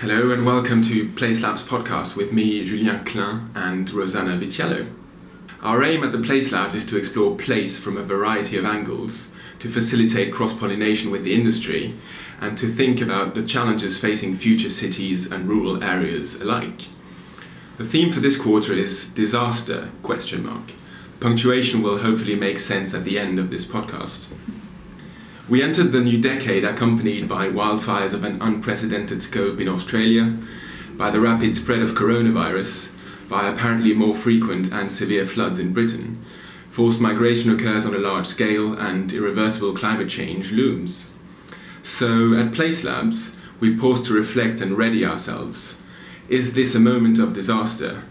Hello and welcome to Place Labs podcast with me, Julien Klein, and Rosanna Vitiello. Our aim at the Place Labs is to explore place from a variety of angles, to facilitate cross pollination with the industry, and to think about the challenges facing future cities and rural areas alike. The theme for this quarter is disaster question mark. Punctuation will hopefully make sense at the end of this podcast. We entered the new decade accompanied by wildfires of an unprecedented scope in Australia, by the rapid spread of coronavirus, by apparently more frequent and severe floods in Britain. Forced migration occurs on a large scale, and irreversible climate change looms. So, at Place Labs, we pause to reflect and ready ourselves. Is this a moment of disaster?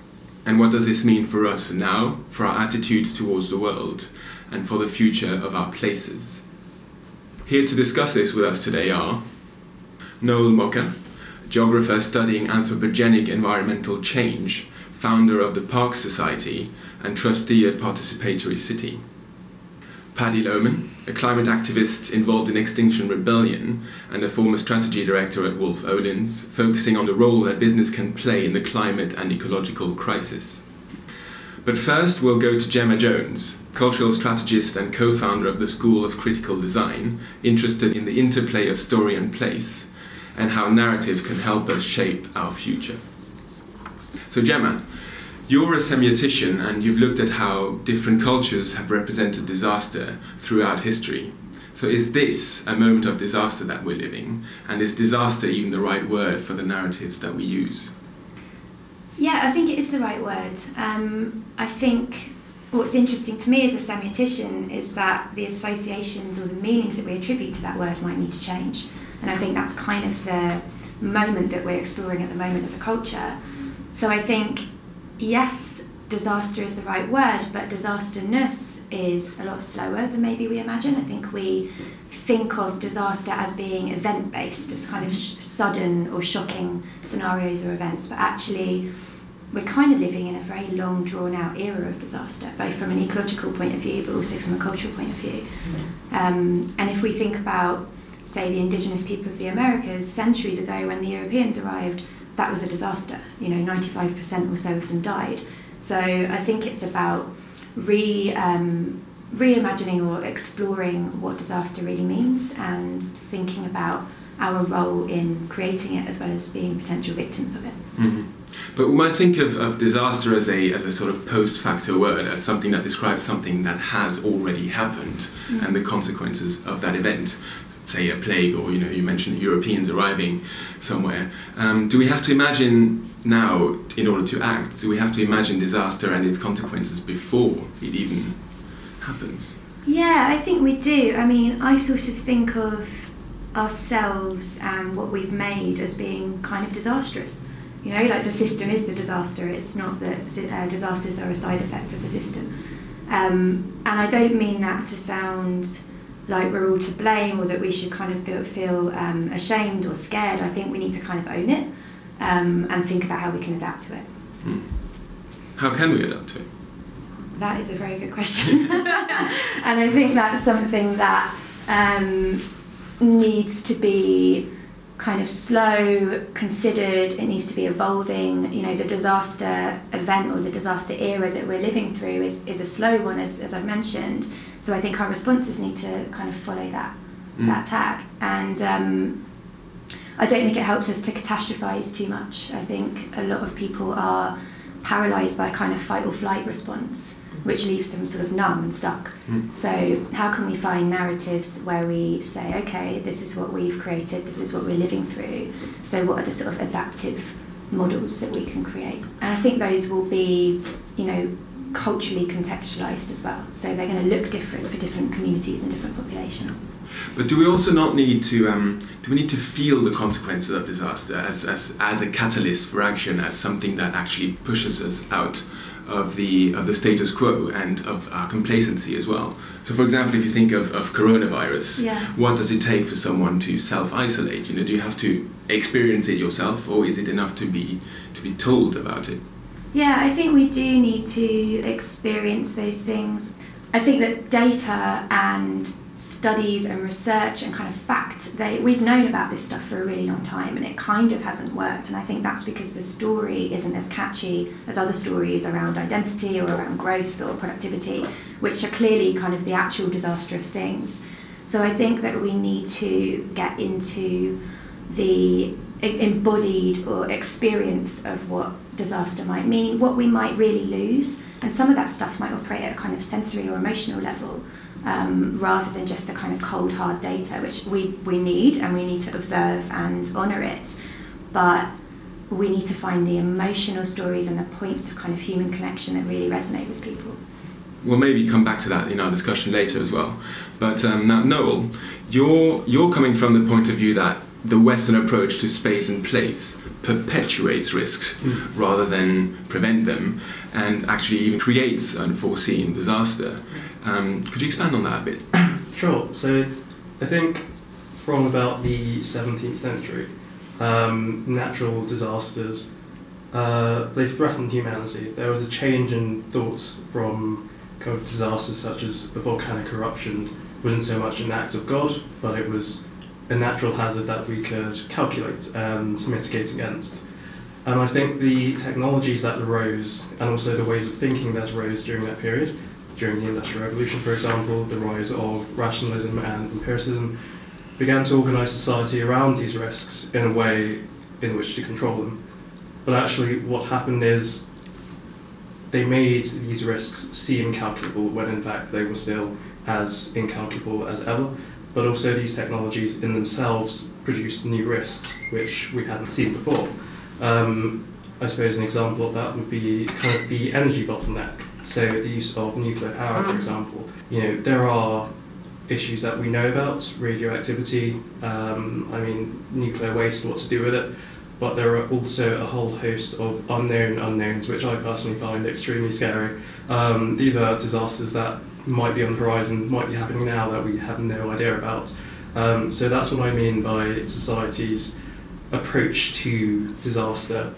And what does this mean for us now, for our attitudes towards the world, and for the future of our places? Here to discuss this with us today are Noel Moka, geographer studying anthropogenic environmental change, founder of the Parks Society, and trustee at Participatory City. Paddy Loughman, a climate activist involved in Extinction Rebellion and a former strategy director at Wolff Olins, focusing on the role that business can play in the climate and ecological crisis. But first, we'll go to Gemma Jones, cultural strategist and co founder of the School of Critical Design, interested in the interplay of story and place and how narrative can help us shape our future. So, Gemma, you're a semiotician and you've looked at how different cultures have represented disaster throughout history. So, is this a moment of disaster that we're living? And is disaster even the right word for the narratives that we use? Yeah, I think it is the right word. Um, I think what's interesting to me as a semiotician is that the associations or the meanings that we attribute to that word might need to change. And I think that's kind of the moment that we're exploring at the moment as a culture. So I think, yes, disaster is the right word, but disasterness is a lot slower than maybe we imagine. I think we think of disaster as being event based, as kind of sh- sudden or shocking scenarios or events, but actually, we're kind of living in a very long, drawn out era of disaster, both from an ecological point of view, but also from a cultural point of view. Um, and if we think about, say, the indigenous people of the Americas, centuries ago when the Europeans arrived, that was a disaster. You know, 95% or so of them died. So I think it's about re. Um, reimagining or exploring what disaster really means and thinking about our role in creating it as well as being potential victims of it. Mm-hmm. But we might think of, of disaster as a, as a sort of post facto word, as something that describes something that has already happened mm-hmm. and the consequences of that event. Say a plague, or you know, you mentioned Europeans arriving somewhere. Um, do we have to imagine now, in order to act, do we have to imagine disaster and its consequences before it even happens? Yeah, I think we do. I mean, I sort of think of ourselves and what we've made as being kind of disastrous. You know, like the system is the disaster. It's not that uh, disasters are a side effect of the system. Um, and I don't mean that to sound like we're all to blame or that we should kind of feel um, ashamed or scared. I think we need to kind of own it um, and think about how we can adapt to it. Hmm. How can we adapt to it? That is a very good question. and I think that's something that um, needs to be kind of slow, considered, it needs to be evolving. You know, the disaster event or the disaster era that we're living through is, is a slow one, as, as I've mentioned. So I think our responses need to kind of follow that, mm. that tack. And um, I don't think it helps us to catastrophize too much. I think a lot of people are paralyzed by a kind of fight or flight response which leaves them sort of numb and stuck. Mm. So, how can we find narratives where we say, okay, this is what we've created, this is what we're living through, so what are the sort of adaptive models that we can create? And I think those will be, you know, culturally contextualized as well. So, they're going to look different for different communities and different populations. But do we also not need to um, do we need to feel the consequences of disaster as, as, as a catalyst for action, as something that actually pushes us out of the of the status quo and of our complacency as well. So, for example, if you think of, of coronavirus, yeah. what does it take for someone to self isolate? You know, do you have to experience it yourself, or is it enough to be to be told about it? Yeah, I think we do need to experience those things. I think that data and studies and research and kind of facts. They, we've known about this stuff for a really long time and it kind of hasn't worked. And I think that's because the story isn't as catchy as other stories around identity or around growth or productivity, which are clearly kind of the actual disastrous things. So I think that we need to get into the embodied or experience of what disaster might mean, what we might really lose. And some of that stuff might operate at a kind of sensory or emotional level um, rather than just the kind of cold, hard data, which we, we need and we need to observe and honour it. But we need to find the emotional stories and the points of kind of human connection that really resonate with people. We'll maybe come back to that in our discussion later as well. But um, now, Noel, you're, you're coming from the point of view that the Western approach to space and place perpetuates risks mm. rather than prevent them and actually even creates unforeseen disaster. Um, could you expand on that a bit? Sure. So I think from about the 17th century, um, natural disasters uh, they threatened humanity. There was a change in thoughts from kind of disasters such as a volcanic eruption wasn't so much an act of God, but it was a natural hazard that we could calculate and mitigate against. And I think the technologies that arose and also the ways of thinking that arose during that period during the Industrial Revolution, for example, the rise of rationalism and empiricism, began to organise society around these risks in a way in which to control them. But actually, what happened is they made these risks seem calculable when in fact they were still as incalculable as ever. But also, these technologies in themselves produce new risks which we hadn't seen before. Um, I suppose an example of that would be kind of the energy bottleneck. So the use of nuclear power, for mm. example. You know, there are issues that we know about, radioactivity, um, I mean, nuclear waste, what to do with it. But there are also a whole host of unknown unknowns, which I personally find extremely scary. Um, these are disasters that might be on the horizon, might be happening now that we have no idea about. Um, so that's what I mean by society's approach to disaster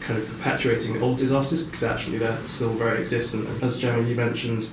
kind of perpetuating old disasters because actually they're still very existent. And as Gemma you mentioned,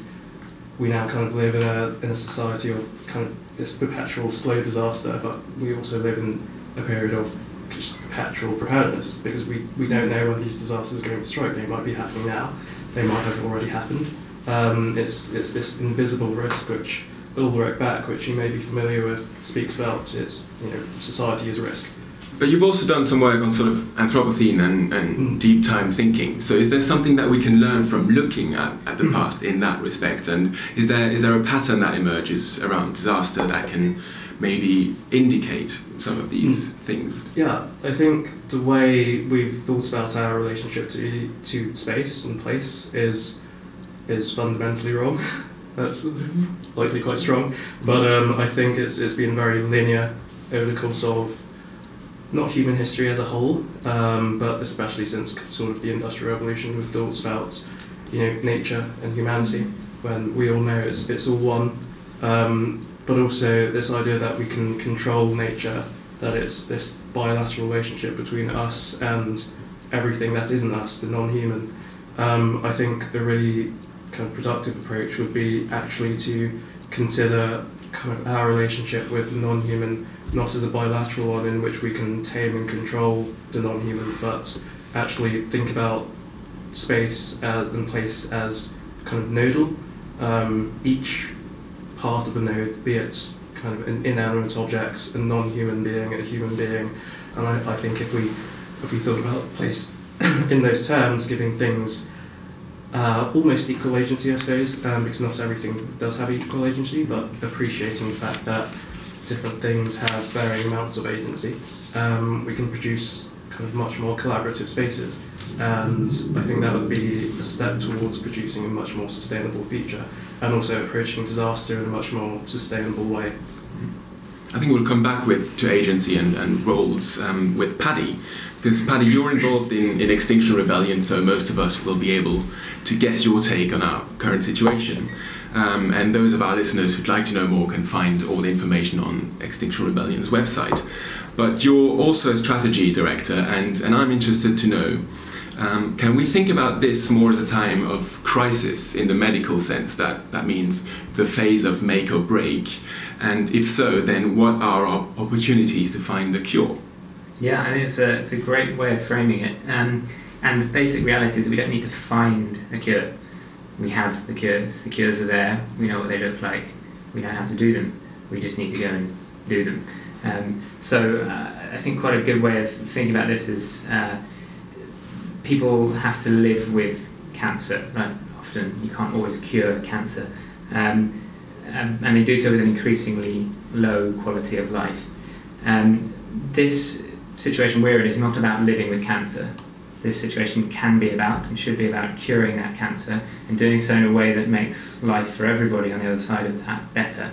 we now kind of live in a in a society of kind of this perpetual slow disaster, but we also live in a period of just perpetual preparedness because we, we don't know when these disasters are going to strike. They might be happening now, they might have already happened. Um, it's it's this invisible risk which Ulrich Beck, which you may be familiar with, speaks about. It's you know society is risk but you've also done some work on sort of Anthropocene and, and mm. deep time thinking. So is there something that we can learn from looking at, at the mm. past in that respect? And is there is there a pattern that emerges around disaster that can maybe indicate some of these mm. things? Yeah, I think the way we've thought about our relationship to to space and place is is fundamentally wrong. That's likely quite strong, but um, I think it's it's been very linear over the course of not human history as a whole, um, but especially since sort of the Industrial Revolution with thoughts about you know nature and humanity, when we all know it's it's all one, um, but also this idea that we can control nature, that it's this bilateral relationship between us and everything that isn't us, the non-human. Um, I think a really kind of productive approach would be actually to consider kind of our relationship with the non-human not as a bilateral one in which we can tame and control the non-human, but actually think about space as, and place as kind of nodal. Um, each part of the node, be it kind of an inanimate objects, a non-human being, a human being, and I, I think if we if we thought about place in those terms, giving things uh, almost equal agency, I suppose, um, because not everything does have equal agency, but appreciating the fact that different things have varying amounts of agency, um, we can produce kind of much more collaborative spaces. And I think that would be a step towards producing a much more sustainable future and also approaching disaster in a much more sustainable way. I think we'll come back with to agency and, and roles um, with Paddy, because Paddy, you're involved in, in Extinction Rebellion, so most of us will be able to guess your take on our current situation. Um, and those of our listeners who'd like to know more can find all the information on Extinction Rebellion's website. But you're also a strategy director, and, and I'm interested to know Um, can we think about this more as a time of crisis in the medical sense that that means the phase of make or break? And if so, then what are our opportunities to find a cure? Yeah, I think it's a, it's a great way of framing it. Um, and the basic reality is we don't need to find a cure. We have the cures. The cures are there. We know what they look like. We know how to do them. We just need to go and do them. Um, so uh, I think quite a good way of thinking about this is uh, people have to live with cancer. Right? Often you can't always cure cancer, um, and, and, they do so with an increasingly low quality of life. And this situation we're in is not about living with cancer. This situation can be about and should be about curing that cancer and doing so in a way that makes life for everybody on the other side of that better.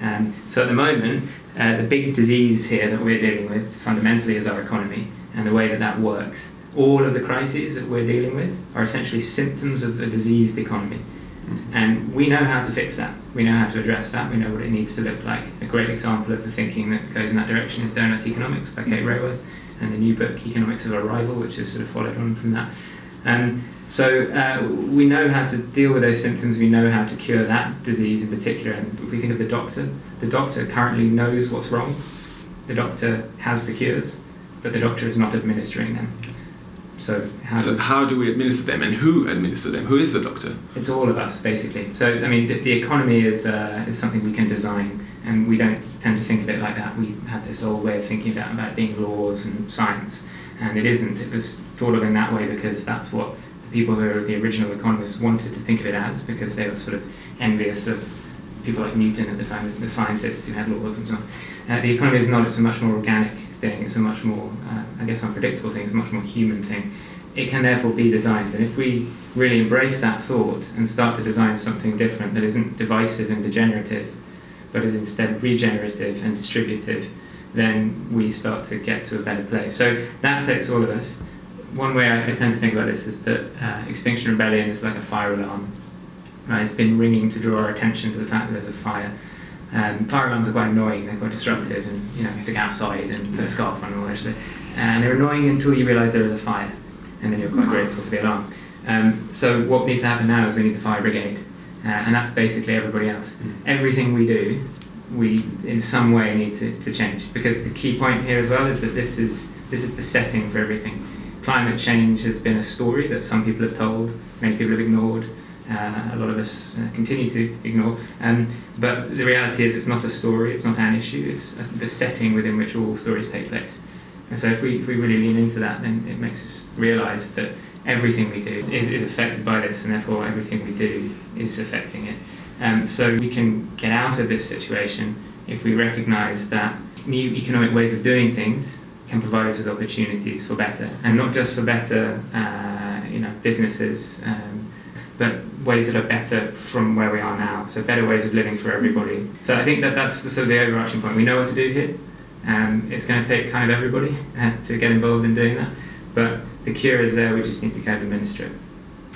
Um, so at the moment, uh, the big disease here that we're dealing with fundamentally is our economy and the way that that works. All of the crises that we're dealing with are essentially symptoms of a diseased economy. Mm-hmm. And we know how to fix that. We know how to address that. We know what it needs to look like. A great example of the thinking that goes in that direction is Doughnut Economics by Kate Raworth and the new book Economics of Arrival, which has sort of followed on from that. Um, so uh, we know how to deal with those symptoms. We know how to cure that disease in particular. And if we think of the doctor, the doctor currently knows what's wrong. The doctor has the cures, but the doctor is not administering them. So how, so do, how do we administer them, and who administers them? Who is the doctor? It's all of us, basically. So I mean, the, the economy is uh, is something we can design, and we don't tend to think of it like that. We have this old way of thinking about about being laws and science, and it isn't. It was thought of in that way because that's what the people who are the original economists wanted to think of it as because they were sort of envious of people like Newton at the time, the scientists who had laws and so on. Uh, the economy is not, it's a much more organic thing, it's a much more, uh, I guess, unpredictable thing, it's a much more human thing. It can therefore be designed, and if we really embrace that thought and start to design something different that isn't divisive and degenerative, but is instead regenerative and distributive, then we start to get to a better place. So that takes all of us one way I, tend to think about this is that uh, Extinction Rebellion is like a fire alarm. Right? It's been ringing to draw our attention to the fact that there's a fire. Um, fire alarms are quite annoying, they're quite disruptive, and you know, you have to get outside and put a scarf on and all actually. And they're annoying until you realise there is a fire, and then you're quite grateful for the alarm. Um, so what needs to happen now is we need the fire brigade, uh, and that's basically everybody else. Mm. Everything we do, we in some way need to, to change because the key point here as well is that this is this is the setting for everything climate change has been a story that some people have told, many people have ignored, uh, a lot of us uh, continue to ignore. Um, but the reality is, it's not a story, it's not an issue, it's the setting within which all stories take place. And so, if we, if we really lean into that, then it makes us realise that everything we do is, is affected by this, and therefore everything we do is affecting it. Um, so, we can get out of this situation if we recognise that new economic ways of doing things can provide us with opportunities for better, and not just for better, uh, you know, businesses, um, but ways that are better from where we are now. So better ways of living for everybody. So I think that that's sort of the overarching point. We know what to do here. Um, it's going to take kind of everybody uh, to get involved in doing that, but the cure is there. We just need to kind of administer it.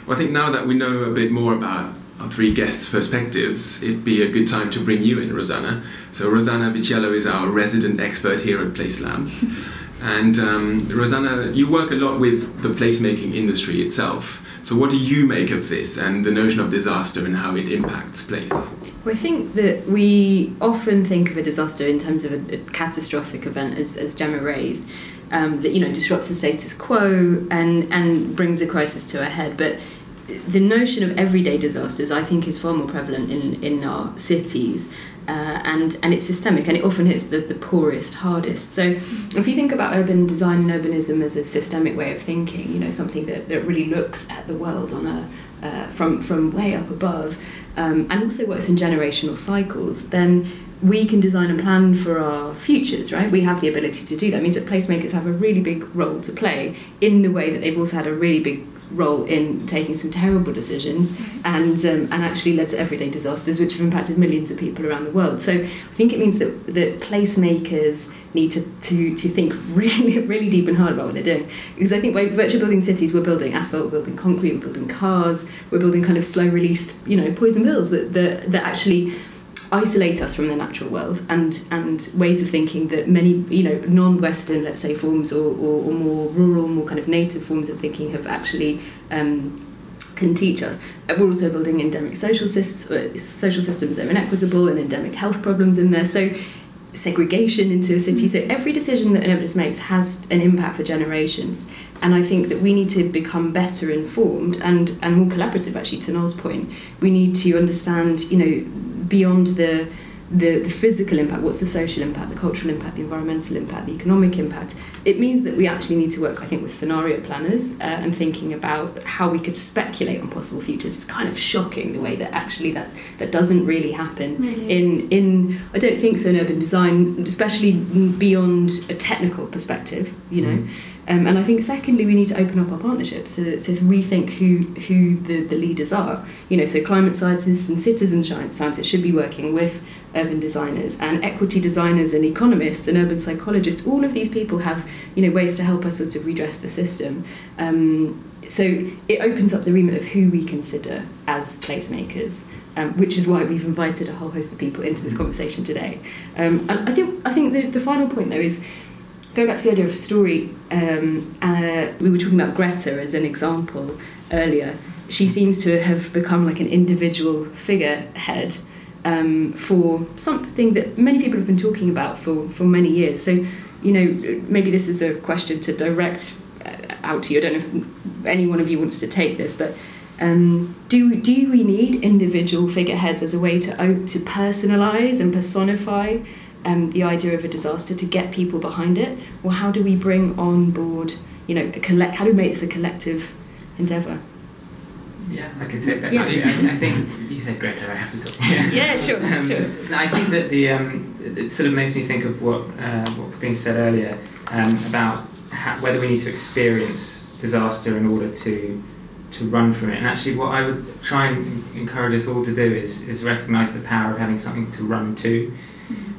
Well, I think now that we know a bit more about our three guests' perspectives, it'd be a good time to bring you in, Rosanna. So, Rosanna Vitiello is our resident expert here at Place Labs. And um, Rosanna, you work a lot with the placemaking industry itself. So, what do you make of this and the notion of disaster and how it impacts place? Well, I think that we often think of a disaster in terms of a, a catastrophic event, as, as Gemma raised, um, that you know disrupts the status quo and and brings a crisis to a head. But the notion of everyday disasters, I think, is far more prevalent in, in our cities. Uh, and, and it's systemic and it often hits the, the poorest, hardest. So if you think about urban design and urbanism as a systemic way of thinking, you know, something that, that really looks at the world on a, uh, from, from way up above um, and also works in generational cycles, then we can design and plan for our futures, right? We have the ability to do that. It means that placemakers have a really big role to play in the way that they've also had a really big role in taking some terrible decisions and um, and actually led to everyday disasters which have impacted millions of people around the world. So I think it means that that placemakers need to, to, to think really really deep and hard about what they're doing because I think by virtual building cities we're building asphalt, we're building concrete, we're building cars, we're building kind of slow released you know poison pills that that, that actually isolate us from the natural world and and ways of thinking that many you know non-western let's say forms or, or, or more rural more kind of native forms of thinking have actually um, can teach us. Uh, we're also building endemic social, systems, social systems that are inequitable and endemic health problems in there. So segregation into a city. So every decision that an urbanist makes has an impact for generations. And I think that we need to become better informed and, and more collaborative, actually, to Noel's point. We need to understand, you know, beyond the the, the physical impact, what's the social impact, the cultural impact, the environmental impact, the economic impact. It means that we actually need to work, I think, with scenario planners uh, and thinking about how we could speculate on possible futures. It's kind of shocking the way that actually that, that doesn't really happen Really? in in I don't think so in urban design, especially beyond a technical perspective, you know. Mm. Um, and I think secondly, we need to open up our partnerships to, to rethink who who the, the leaders are. You know, so climate scientists and citizen sci- scientists should be working with urban designers and equity designers and economists and urban psychologists. All of these people have you know ways to help us sort of redress the system. Um, so it opens up the remit of who we consider as placemakers, um, which is why we've invited a whole host of people into this conversation today. Um, and I think I think the, the final point though is going back to the idea of story. Um, uh, we were talking about Greta as an example earlier. She seems to have become like an individual figurehead um, for something that many people have been talking about for, for many years. So, you know, maybe this is a question to direct uh, out to you. I don't know if any one of you wants to take this, but um, do do we need individual figureheads as a way to to personalize and personify um, the idea of a disaster to get people behind it, or how do we bring on board, you know, a collect? How do we make this a collective endeavor? Yeah, I can take that. Yeah. I, I, think you said Greta. I have to talk. Yeah, sure, Um, sure. no, I think that the um, it sort of makes me think of what uh, what was being said earlier um, about ha- whether we need to experience disaster in order to to run from it. And actually, what I would try and encourage us all to do is is recognise the power of having something to run to.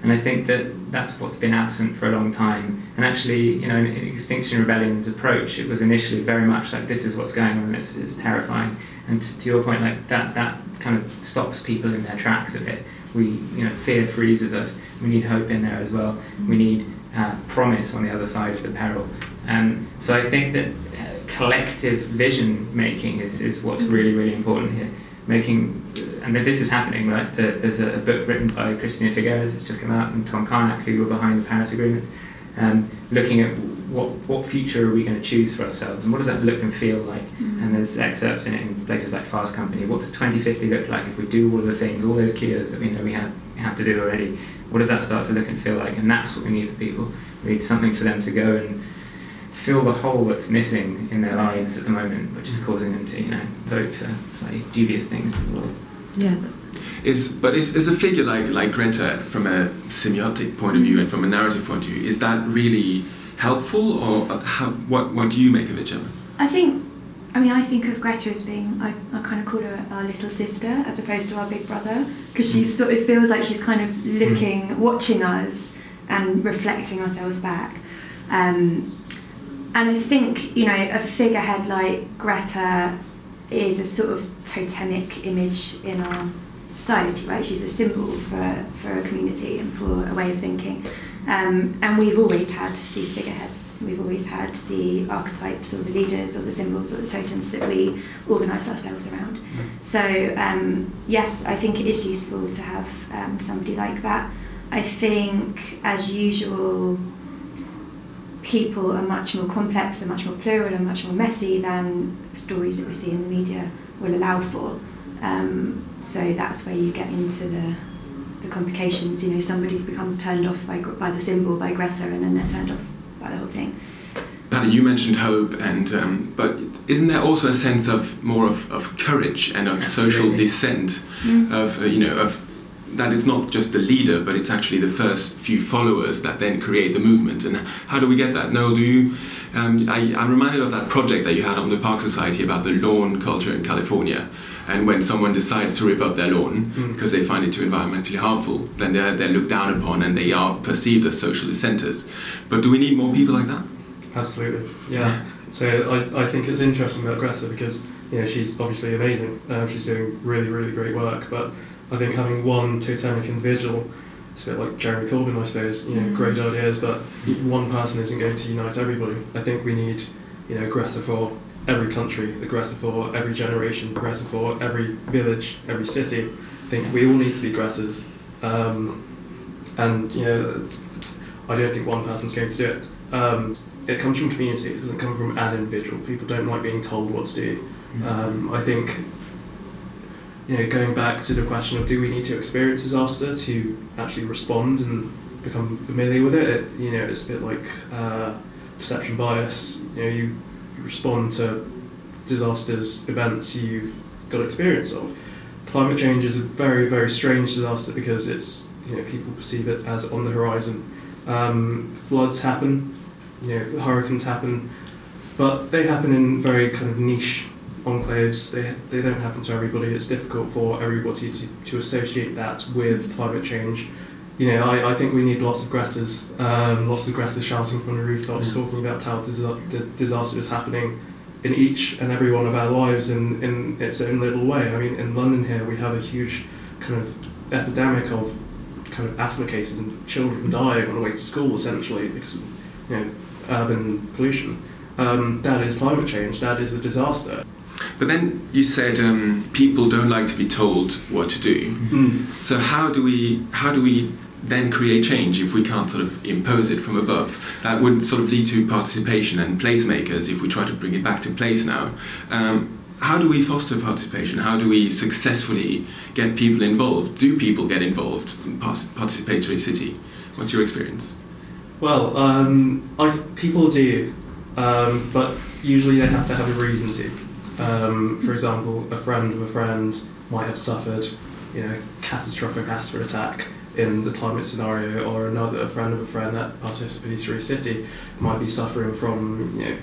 And I think that that's what's been absent for a long time. And actually, you know, in, in Extinction Rebellion's approach, it was initially very much like this is what's going on, and it's, it's terrifying. And to, to your point, like that, that kind of stops people in their tracks a bit. We, you know, fear freezes us. We need hope in there as well. We need uh, promise on the other side of the peril. Um, so I think that uh, collective vision making is, is what's really, really important here. Making, and this is happening, right? The, there's a, book written by Christiana Figueres that's just come out, and Tom Carnac, who were behind the Paris Agreement, um, looking at what what future are we going to choose for ourselves, and what does that look and feel like? And there's excerpts in it in places like Fast Company. What does 2050 look like if we do all the things, all those cures that we know we have, have to do already? What does that start to look and feel like? And that's what we need for people. We need something for them to go and fill the hole that's missing in their lives at the moment, which is causing them to, you know, vote for slightly dubious things in the world. Yeah. Is but is, is a figure like like Greta from a semiotic point of view and from a narrative point of view is that really helpful or how what what do you make of it, Gemma? I think, I mean, I think of Greta as being, I, I kind of call her our little sister as opposed to our big brother because she sort of feels like she's kind of looking, watching us and reflecting ourselves back. Um, and I think, you know, a figurehead like Greta is a sort of totemic image in our society, right? She's a symbol for, for a community and for a way of thinking. Um, and we've always had these figureheads. We've always had the archetypes or the leaders or the symbols or the totems that we organise ourselves around. So, um, yes, I think it is useful to have um, somebody like that. I think, as usual, people are much more complex and much more plural and much more messy than stories that we see in the media will allow for. Um, so that's where you get into the the complications. You know, somebody becomes turned off by by the symbol by Greta, and then they're turned off by the whole thing. Paddy, you mentioned hope, and um, but isn't there also a sense of more of, of courage and of social Absolutely. dissent, of uh, you know of that it's not just the leader, but it's actually the first few followers that then create the movement. And how do we get that? Noel, do you? Um, I, I'm reminded of that project that you had on the Park Society about the lawn culture in California. And when someone decides to rip up their lawn Mm. because they find it too environmentally harmful, then they're, they're looked down upon and they are perceived as social dissenters. But do we need more people like that? Absolutely, yeah. So I, I think it's interesting about Greta because you know she's obviously amazing. Um, she's doing really really great work, but I think having one totemic individual, it's a bit like Jeremy Corbyn, I suppose. You know, Mm. great ideas, but one person isn't going to unite everybody. I think we need, you know, Greta for every country, a Greta for every generation, Greta for every village, every city. I think we all need to be Gretas. Um, and, you know, I don't think one person's going to do it. Um, it comes from community, it doesn't come from an individual. People don't like being told what to do. Um, I think, you know, going back to the question of do we need to experience disaster to actually respond and become familiar with it, it you know, it's a bit like uh, perception bias. You know, you respond to disasters, events you've got experience of. Climate change is a very, very strange disaster because it's, you know, people perceive it as on the horizon. Um, floods happen, you know, hurricanes happen, but they happen in very kind of niche enclaves. They, they don't happen to everybody. It's difficult for everybody to, to associate that with climate change. You know, I, I think we need lots of Gretas, um, lots of Gretas shouting from the rooftops, Yeah. talking about how disa- the disaster is happening in each and every one of our lives in, in its own little way. I mean, in London here, we have a huge kind of epidemic of kind of asthma cases and children dying on the way to school, essentially, because of you know, urban pollution. Um, that is climate change. That is a disaster. But then you said um, people don't like to be told what to do. So how do we how do we then create change if we can't sort of impose it from above? That would sort of lead to participation and placemakers if we try to bring it back to place now. Um, how do we foster participation? How do we successfully get people involved? Do people get involved in par- participatory city? What's your experience? Well, um, I, people do, um, but usually they have to have a reason to. Um, for example, a friend of a friend might have suffered, you know, catastrophic asthma attack in the climate scenario, or another a friend of a friend at participatory city might be suffering from, you know,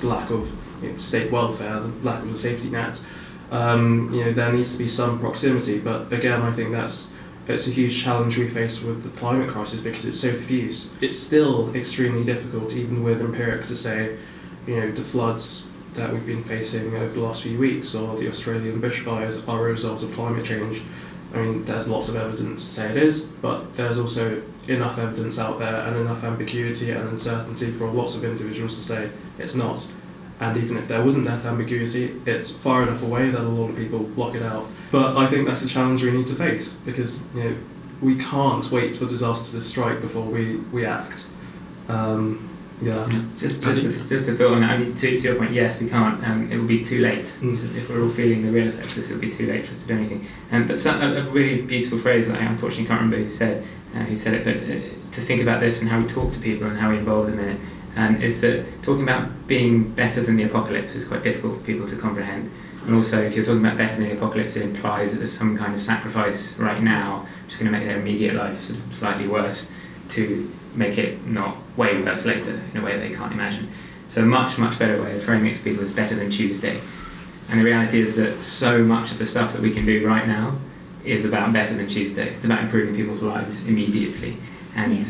the lack of you know, state welfare, the lack of a safety net. Um, you know, there needs to be some proximity, but again, I think that's it's a huge challenge we face with the climate crisis because it's so diffuse. It's still extremely difficult, even with empirics, to say, you know, the floods that we've been facing over the last few weeks or the Australian bushfires are a result of climate change. I mean, there's lots of evidence to say it is, but there's also enough evidence out there and enough ambiguity and uncertainty for lots of individuals to say it's not. And even if there wasn't that ambiguity, it's far enough away that a lot of people block it out. But I think that's a challenge we need to face because you know we can't wait for disaster to strike before we, we act. Um, yeah. Just, just, a, just a thought on that. To, to your point, yes, we can't. Um, it will be too late. Mm. So if we're all feeling the real effects, of this it will be too late for us to do anything. Um, but some, a, a really beautiful phrase that I unfortunately can't remember who said uh, who said it, but uh, to think about this and how we talk to people and how we involve them in it, um, is that talking about being better than the apocalypse is quite difficult for people to comprehend. And also, if you're talking about better than the apocalypse, it implies that there's some kind of sacrifice right now, which is going to make their immediate life sort of slightly worse, to make it not way worse later in a way they can't imagine. So a much, much better way of framing it for people is better than Tuesday. And the reality is that so much of the stuff that we can do right now is about better than Tuesday. It's about improving people's lives immediately. And Yeah.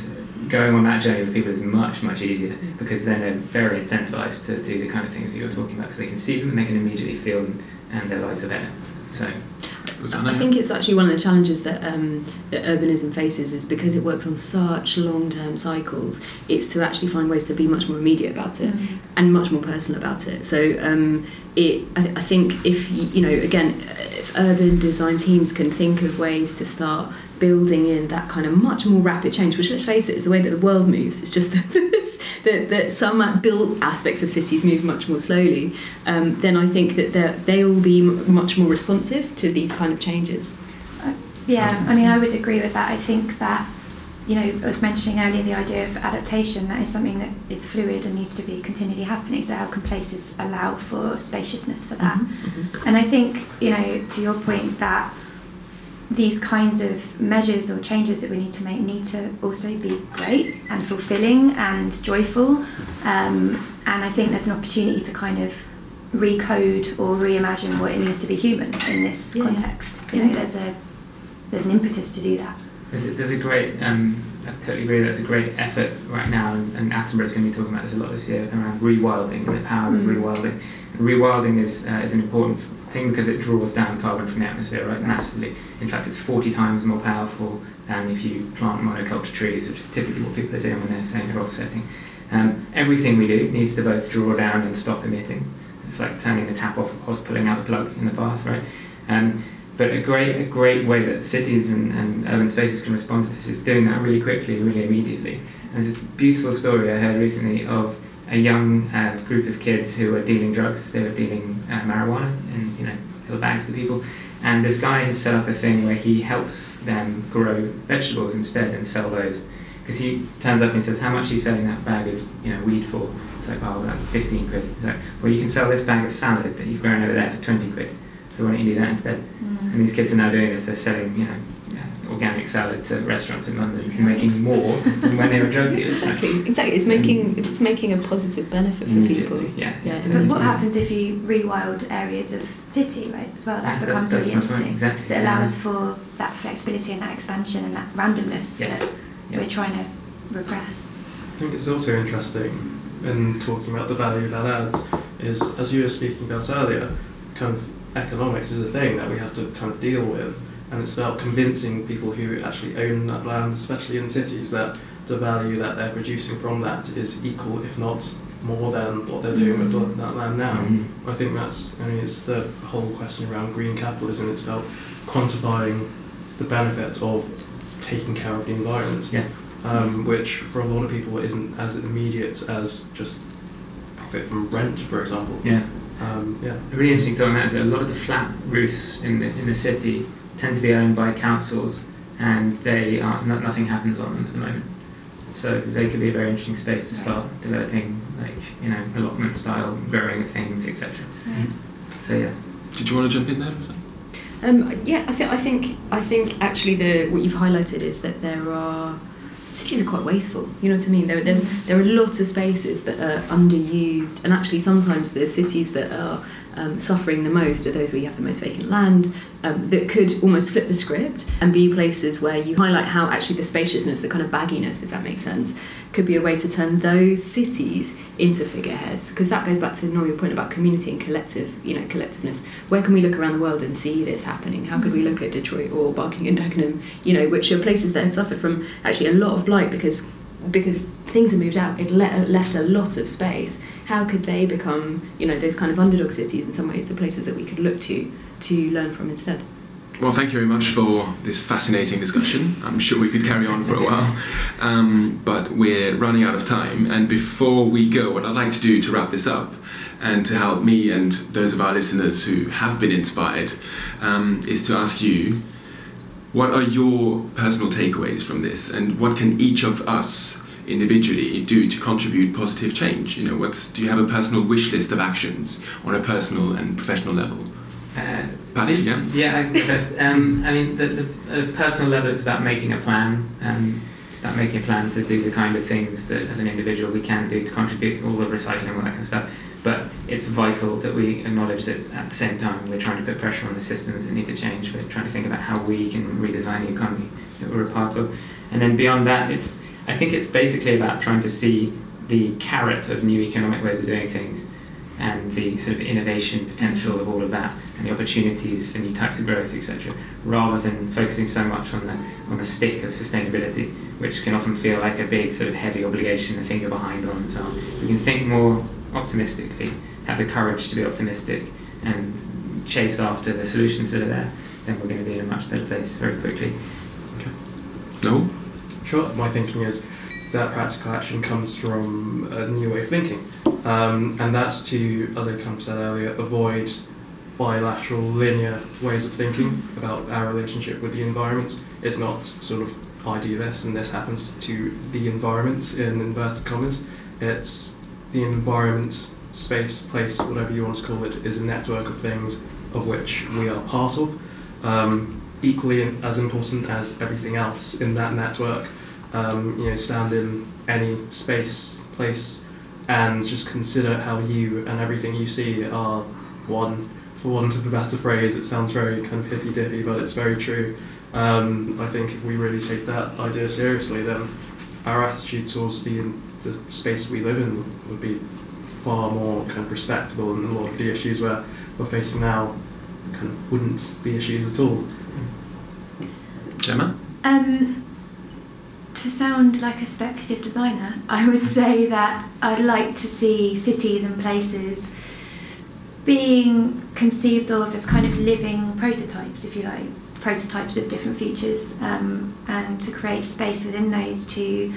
going on that journey with people is much, much easier mm. because then they're very incentivized to do the kind of things that you're talking about because they can see them and they can immediately feel them and their lives are better. So? I think it's actually one of the challenges that, um, that urbanism faces is because it works on such long-term cycles. It's to actually find ways to be much more immediate about it and much more personal about it. So um, it, I, I think if you, you know, again, if urban design teams can think of ways to start building in that kind of much more rapid change, which let's face it, is the way that the world moves. It's just that, that, that some built aspects of cities move much more slowly. Um, then I think that they'll be much more responsive to these kind of changes. Uh, yeah, I mean, I would agree with that. I think that, you know, I was mentioning earlier the idea of adaptation, that is something that is fluid and needs to be continually happening. So, how can places allow for spaciousness for that? Mm-hmm. Mm-hmm. And I think, you know, to your point, that these kinds of measures or changes that we need to make need to also be great and fulfilling and joyful. Um, and I think there's an opportunity to kind of recode or reimagine what it means to be human in this Yeah. context. You know, there's a there's an impetus to do that. There's a, there's a great um, I totally agree. That's a great effort right now, and, and Attenborough's going to be talking about this a lot this year around rewilding and the power of Mm. rewilding. And rewilding is uh, is an important thing because it draws down carbon from the atmosphere right massively. In fact, it's 40 times more powerful than if you plant monoculture trees, which is typically what people are doing when they're saying they're offsetting. Um, everything we do needs to both draw down and stop emitting. It's like turning the tap off whilst pulling out the plug in the bath, right? Um, but a great, a great way that cities and, and urban spaces can respond to this is doing that really quickly, really immediately. And there's this beautiful story I heard recently of a young uh, group of kids who were dealing drugs. They were dealing uh, marijuana and you know little bags to people. And this guy has set up a thing where he helps them grow vegetables instead and sell those. Because he turns up and he says, "How much are you selling that bag of you know weed for?" It's like, "Oh, like 15 quid." He's like, "Well, you can sell this bag of salad that you've grown over there for 20 quid. So why don't you do that instead?" Mm. And these kids are now doing this. They're selling, you know, organic salad to restaurants in London and making Nice. more than when they were drug dealers. like, Exactly, exactly. It's making it's making a positive benefit for people. Yeah. Yeah. But what happens if you rewild areas of city, right, as well? That Yeah, becomes that's- really that's my point, interesting. exactly. So it allows for that flexibility and that expansion and that randomness Yes. that Yeah. we're trying to repress. I think it's also interesting in talking about the value that adds is, as you were speaking about earlier, kind of economics is a thing that we have to kind of deal with, and it's about convincing people who actually own that land, especially in cities, that the value that they're producing from that is equal, if not more than what they're doing with Mm. that land now. Mhm. I think that's, I mean, it's the whole question around green capitalism. It's about quantifying the benefit of taking care of the environment, Yeah. um, which for a lot of people isn't as immediate as just profit from rent, for example. Yeah. Um, yeah. A really interesting thought on that is that a lot of the flat roofs in the in the city tend to be owned by councils, and they are no, nothing happens on them at the moment. So they could be a very interesting space to start developing, like you know, allotment style growing of things, etc. Right. So yeah. Did you want to jump in there? Rosanna? Um, yeah, I think I think I think actually the what you've highlighted is that there are cities are quite wasteful. You know what I mean? There, there's there are lots of spaces that are underused, and actually sometimes the cities that are um, suffering the most are those where you have the most vacant land. Um, that could almost flip the script and be places where you highlight how actually the spaciousness, the kind of bagginess, if that makes sense, could be a way to turn those cities into figureheads. Because that goes back to Nor, your point about community and collective, you know, collectiveness. Where can we look around the world and see this happening? How could we mm-hmm. look at Detroit or Barking and Dagenham, you know, which are places that had suffered from actually a lot of blight because because things had moved out, it le- left a lot of space. How could they become, you know, those kind of underdog cities in some ways, the places that we could look to to learn from instead? Well, thank you very much for this fascinating discussion. I'm sure we could carry on for a while, um, but we're running out of time. And before we go, what I'd like to do to wrap this up and to help me and those of our listeners who have been inspired um, is to ask you what are your personal takeaways from this and what can each of us individually do to contribute positive change you know what's do you have a personal wish list of actions on a personal and professional level Uh, Paddy, yeah Yeah, I um, I mean, the, the uh, personal level is about making a plan. Um, it's about making a plan to do the kind of things that, as an individual, we can do to contribute all the recycling, kind of stuff. But it's vital that we acknowledge that at the same time we're trying to put pressure on the systems that need to change. We're trying to think about how we can redesign the economy that we're a part of. And then beyond that, it's I think it's basically about trying to see the carrot of new economic ways of doing things and the sort of innovation potential of all of that and the opportunities for new types of growth, etc., rather than focusing so much on the on the stick of sustainability, which can often feel like a big sort of heavy obligation to think behind on and so on. We can think more optimistically, have the courage to be optimistic, and chase after the solutions that are there. Then we're going to be in a much better place very quickly. no Sure. My thinking is that practical action comes from a new way of thinking, um, and that's to, as I kind of said earlier, avoid bilateral linear ways of thinking about our relationship with the environment. It's not sort of I do this and this happens to the environment in inverted commas. It's the environment, space, place, whatever you want to call it, is a network of things of which we are part of. Um, equally as important as everything else in that network um, you know, stand in any space, place, and just consider how you and everything you see are one. For want of a better phrase, it sounds very kind of hippy dippy, but it's very true. Um, I think if we really take that idea seriously, then our attitude towards the, the space we live in would be far more kind of respectable, and a lot of the issues where we're facing now kind of wouldn't be issues at all. Gemma? Um, to sound like a speculative designer, I would say that I'd like to see cities and places being conceived of as kind of living prototypes, if you like, prototypes of different futures, um, and to create space within those to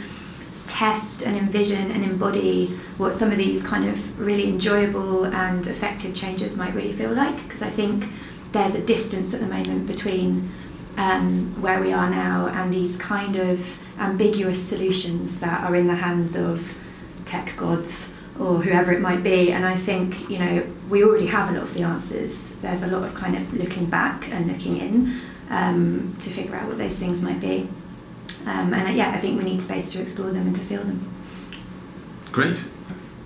test and envision and embody what some of these kind of really enjoyable and effective changes might really feel like. Because I think there's a distance at the moment between um, where we are now and these kind of ambiguous solutions that are in the hands of tech gods or whoever it might be. And I think, you know, we already have a lot of the answers. There's a lot of kind of looking back and looking in um, to figure out what those things might be. Um, and uh, yeah, I think we need space to explore them and to feel them. Great.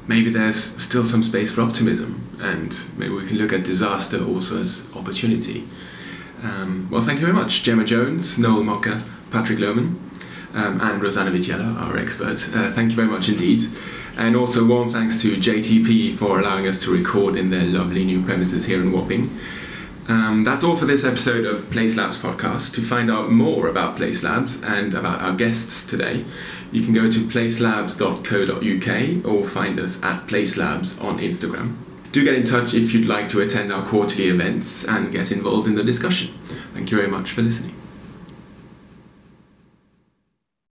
Maybe there's still some space for optimism, and maybe we can look at disaster also as opportunity. Um, well, thank you very much, Gemma Jones, Noel Moka, Patrick Loughman, um, and Rosanna Vitiello, our expert. Uh, thank you very much indeed. And also, warm thanks to JTP for allowing us to record in their lovely new premises here in Wapping. Um, that's all for this episode of Place Labs podcast. To find out more about Place Labs and about our guests today, you can go to placelabs.co.uk or find us at Place Labs on Instagram. Do get in touch if you'd like to attend our quarterly events and get involved in the discussion. Thank you very much for listening.